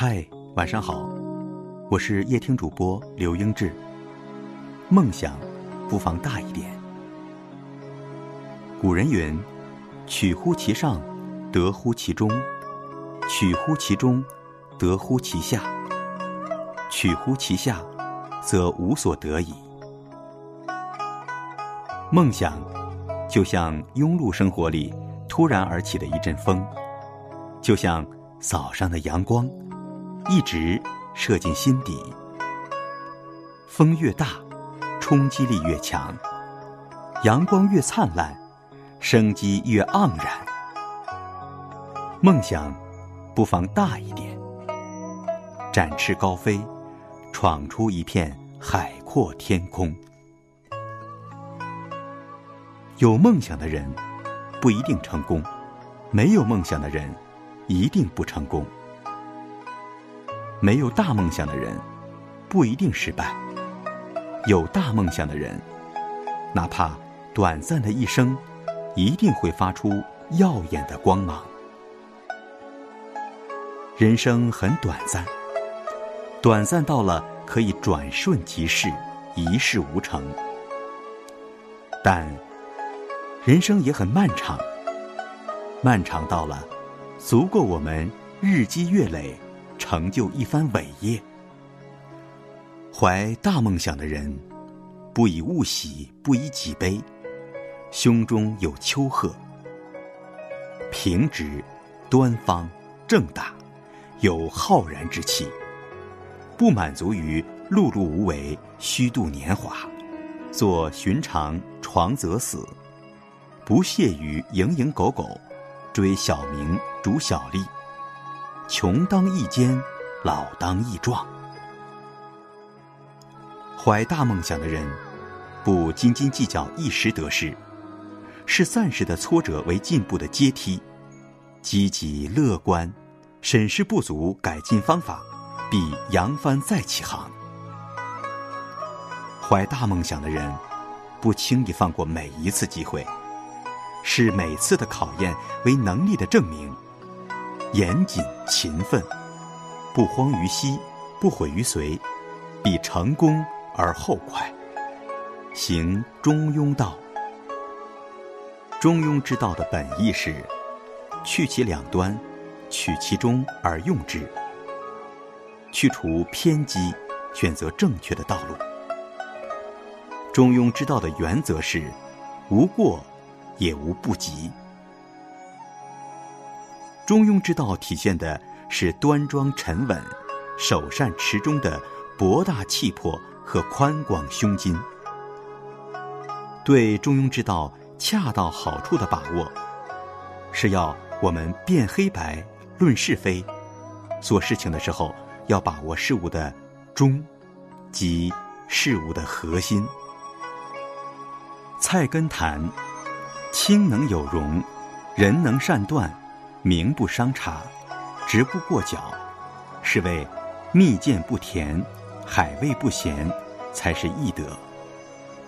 嗨，晚上好，我是夜听主播刘英志。梦想不妨大一点。古人云：“取乎其上，得乎其中；取乎其中，得乎其下；取乎其下，则无所得矣。”梦想就像庸碌生活里突然而起的一阵风，就像早上的阳光。一直射进心底，风越大，冲击力越强；阳光越灿烂，生机越盎然。梦想不妨大一点，展翅高飞，闯出一片海阔天空。有梦想的人不一定成功，没有梦想的人一定不成功。没有大梦想的人，不一定失败；有大梦想的人，哪怕短暂的一生，一定会发出耀眼的光芒。人生很短暂，短暂到了可以转瞬即逝、一事无成；但人生也很漫长，漫长到了足够我们日积月累。成就一番伟业。怀大梦想的人，不以物喜，不以己悲，胸中有丘壑，平直、端方、正大，有浩然之气。不满足于碌碌无为、虚度年华，做寻常床则死；不屑于蝇营狗苟，追小名、逐小利。穷当益坚，老当益壮。怀大梦想的人，不斤斤计较一时得失，视暂时的挫折为进步的阶梯，积极乐观，审视不足，改进方法，必扬帆再起航。怀大梦想的人，不轻易放过每一次机会，视每次的考验为能力的证明。严谨勤奋，不慌于嬉，不悔于随，必成功而后快。行中庸道。中庸之道的本意是去其两端，取其中而用之，去除偏激，选择正确的道路。中庸之道的原则是无过，也无不及。中庸之道体现的是端庄沉稳、守善持中的博大气魄和宽广胸襟。对中庸之道恰到好处的把握，是要我们辨黑白、论是非，做事情的时候要把握事物的中，即事物的核心。菜根谭：清能有容，人能善断。名不伤茶，直不过脚，是谓蜜饯不甜，海味不咸，才是易德。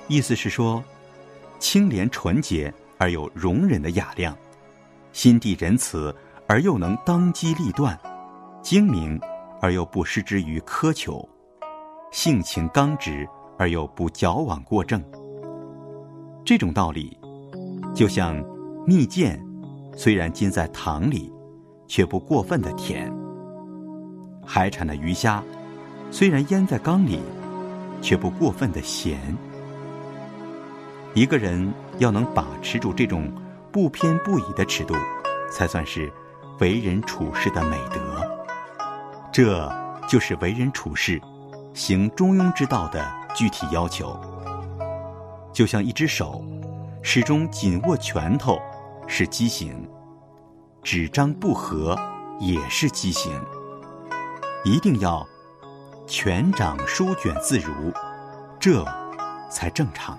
意思是说，清廉纯洁而有容忍的雅量，心地仁慈而又能当机立断，精明而又不失之于苛求，性情刚直而又不矫枉过正。这种道理，就像蜜饯。虽然浸在糖里，却不过分的甜；海产的鱼虾，虽然腌在缸里，却不过分的咸。一个人要能把持住这种不偏不倚的尺度，才算是为人处事的美德。这就是为人处事、行中庸之道的具体要求。就像一只手，始终紧握拳头。是畸形，纸张不合也是畸形。一定要全掌舒卷自如，这才正常。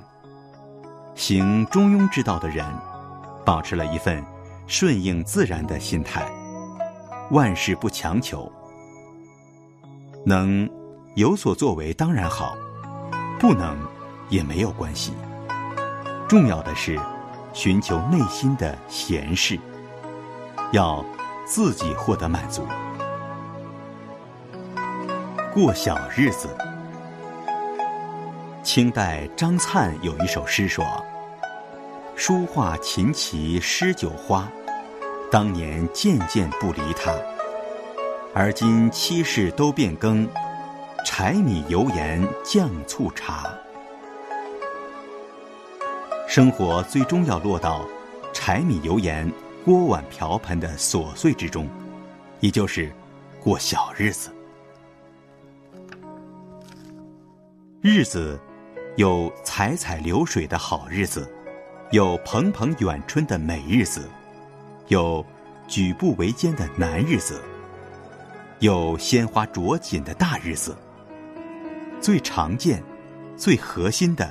行中庸之道的人，保持了一份顺应自然的心态，万事不强求，能有所作为当然好，不能也没有关系。重要的是。寻求内心的闲适，要自己获得满足。过小日子。清代张粲有一首诗说：“书画琴棋诗酒花，当年件件不离他。而今七事都变更，柴米油盐酱醋茶。生活最终要落到柴米油盐、锅碗瓢盆的琐碎之中，也就是过小日子。日子。”有采采流水的好日子，有蓬蓬远春的美日子，有举步维艰的难日子，有鲜花着锦的大日子。最常见、最核心的，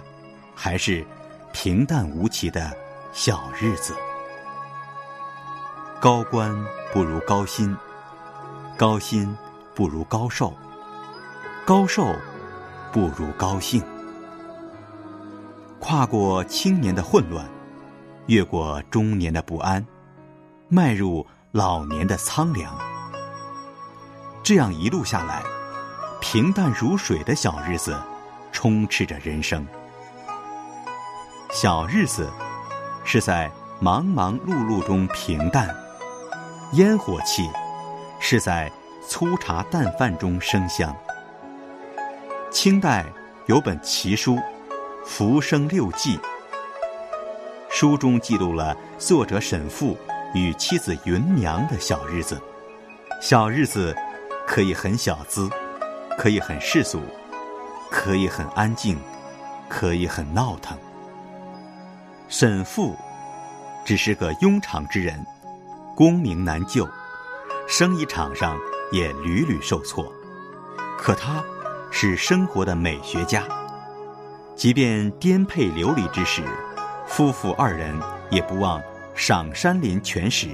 还是平淡无奇的小日子。高官不如高薪，高薪不如高寿，高寿不如高兴。跨过青年的混乱，越过中年的不安，迈入老年的苍凉。这样一路下来，平淡如水的小日子，充斥着人生。小日子是在忙忙碌碌中平淡，烟火气是在粗茶淡饭中生香。清代有本奇书。《浮生六记》书中记录了作者沈复与妻子芸娘的小日子。小日子可以很小资，可以很世俗，可以很安静，可以很闹腾。沈复只是个庸常之人，功名难就，生意场上也屡屡受挫。可他是生活的美学家。即便颠沛流离之时，夫妇二人也不忘赏山林泉石，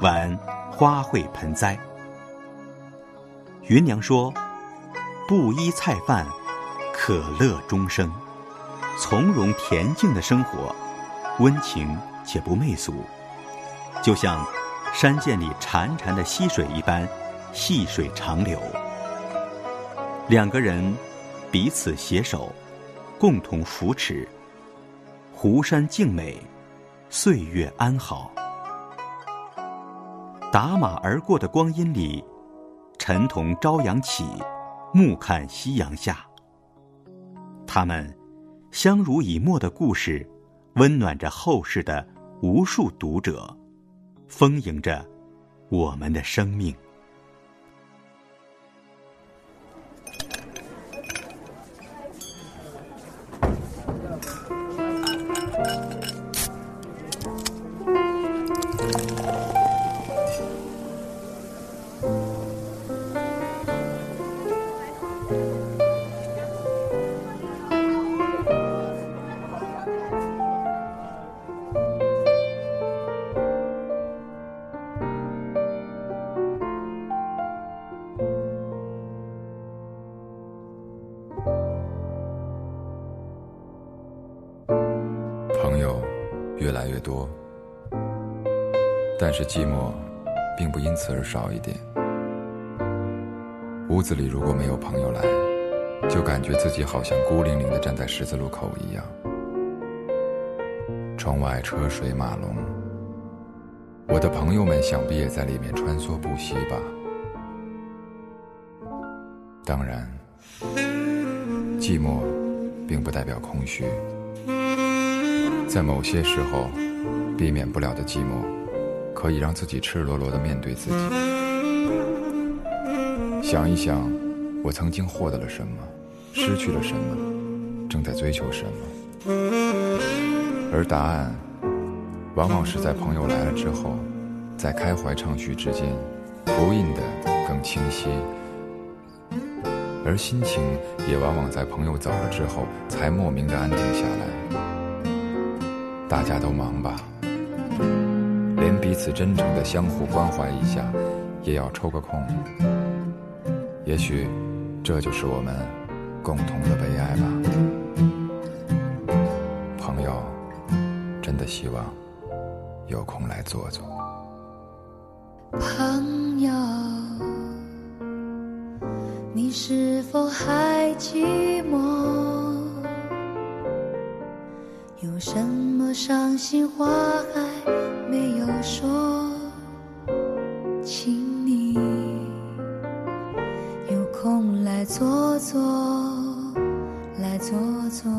玩花卉盆栽。芸娘说：“布衣菜饭，可乐终生。从容恬静的生活，温情且不媚俗，就像山涧里潺潺的溪水一般，细水长流。两个人彼此携手。”共同扶持，湖山静美，岁月安好。打马而过的光阴里，晨同朝阳起，暮看夕阳下。他们相濡以沫的故事，温暖着后世的无数读者，丰盈着我们的生命。越来越多，但是寂寞并不因此而少一点。屋子里如果没有朋友来，就感觉自己好像孤零零的站在十字路口一样。窗外车水马龙，我的朋友们想必也在里面穿梭不息吧。当然，寂寞并不代表空虚。在某些时候，避免不了的寂寞，可以让自己赤裸裸地面对自己。想一想，我曾经获得了什么，失去了什么，正在追求什么。而答案，往往是在朋友来了之后，在开怀畅叙之间，呼应的更清晰。而心情，也往往在朋友走了之后，才莫名的安定下来。大家都忙吧，连彼此真诚的相互关怀一下，也要抽个空。也许，这就是我们共同的悲哀吧。朋友，真的希望有空来坐坐。朋友，你。是否还寂寞？有什么伤心话还没有说？请你有空来坐坐，来坐坐，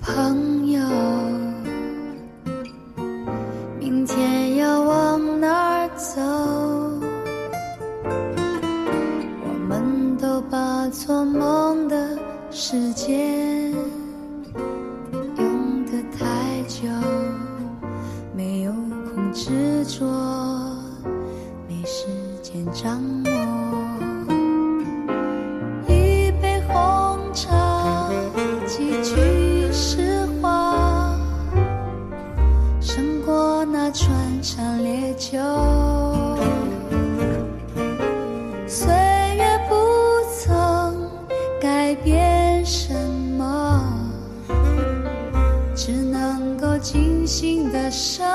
朋友。明天要往哪儿走？我们都把做梦的时间执着，没时间掌握。一杯红茶，几句实话。胜过那穿肠烈酒。岁月不曾改变什么，只能够尽情的生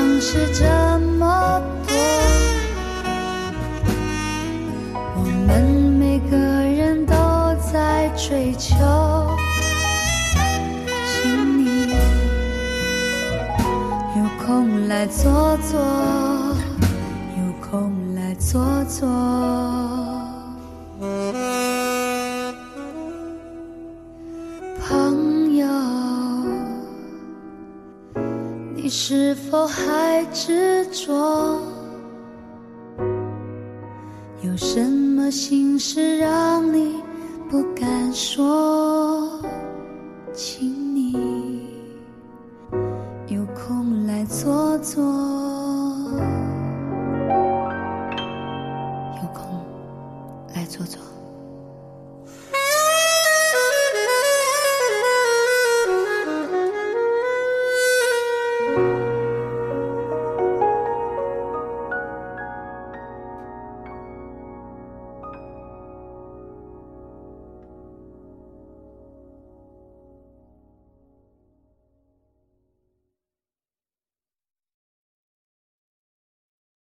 想是这么多，我们每个人都在追求，请你有空来坐坐，有空来坐坐。是否还执着？有什么心事让你不敢说？